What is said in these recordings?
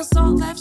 feels so left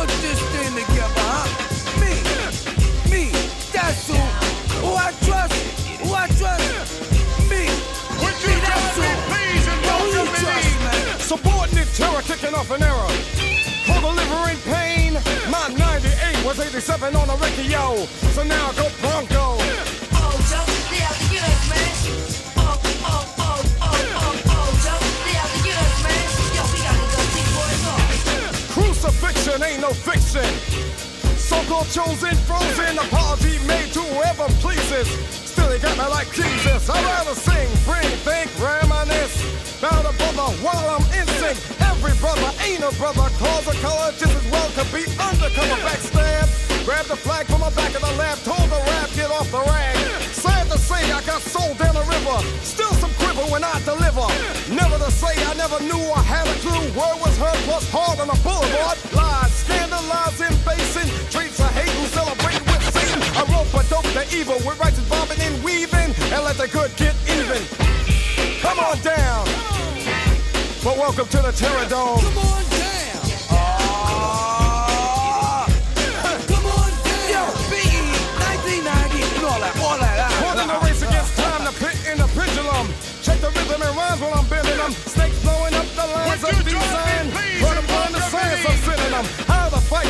put this thing together, huh? Me, me, that's who. Who I trust, who I trust. Me, Would you me, that's who. Please and who you trust, man? Subordinate terror kicking off an error. For the liver in pain, my 98 was 87 on a Riccio. So now I go Bronco. Crucifixion ain't no fiction. So-called chosen, frozen, apology made to whoever pleases. Still, they got me like Jesus. I'd rather sing, bring, think, reminisce. About a brother while I'm in sync. Every brother ain't a brother. Cause a color just as well could be undercover backstab. Grab the flag from the back of the lab. Told the rap, get off the rag. Sad to say, I got sold down the river. Still some quiver when I deliver. Never to say I never knew I had a clue. Word was heard plus hard on the boulevard. Basing. Treats of hate who celebrate with Satan. I rope a dope the evil with righteous bobbing and weaving. And let the good get even. Come on down. But welcome to the Terror Dome. Come on down. Ah. Come on down. Yo, Biggie, 1990, and all that, all that. a ah, race against time, the pit in the pendulum. Check the rhythm and rhymes while I'm bending them. Snakes blowing up the lines of Would you join design. Run upon the science of sending them.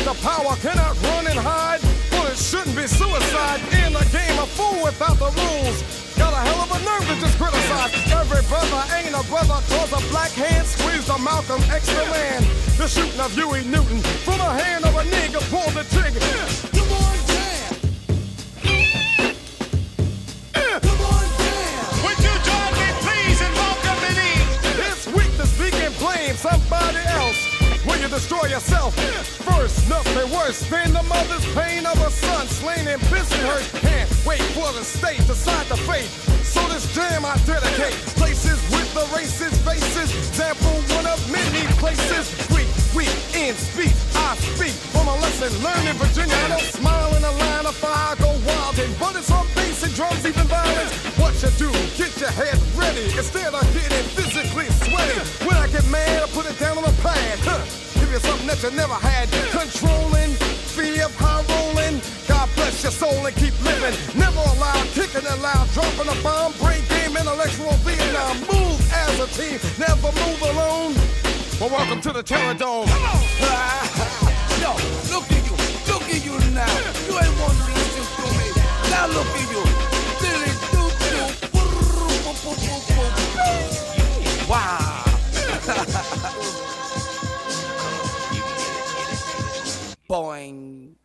How to fight the power, cannot run and hide. Well, it shouldn't be suicide in a game of fool without the rules. Got a hell of a nerve to just criticize. Every brother ain't a brother, cause a black hand squeezed a Malcolm X the man. The shooting of Huey Newton from the hand of a nigga pulled the trigger. Come on down. Come on down. Would you join me, please, and welcome me? This week to speak and blame somebody else. Will you destroy yourself? First, nothing worse than the mother's pain of a son slain in Bensonhurst. Can't wait for the state to decide the fate. So this jam I dedicate. Places with the racist faces. Example one of many places. Greek, weak, in speech. I speak from a lesson learned in Virginia. I don't smile in a line of fire. I go wild and but it's on bass and drums, even violence. What you do? Get your head ready instead of getting physically sweaty. When I get mad, I put it down on the pad. Huh give you something that you never had. Controlling, fear of high rolling. God bless your soul and keep living. Never allowed, kicking it loud, dropping a bomb, brain game, intellectual Vietnam. Move as a team, never move alone. Well, welcome to the Terror Dome. Come on. Yo, look at you, look at you now. You ain't want to listen to me. Now look at you. Wow. boing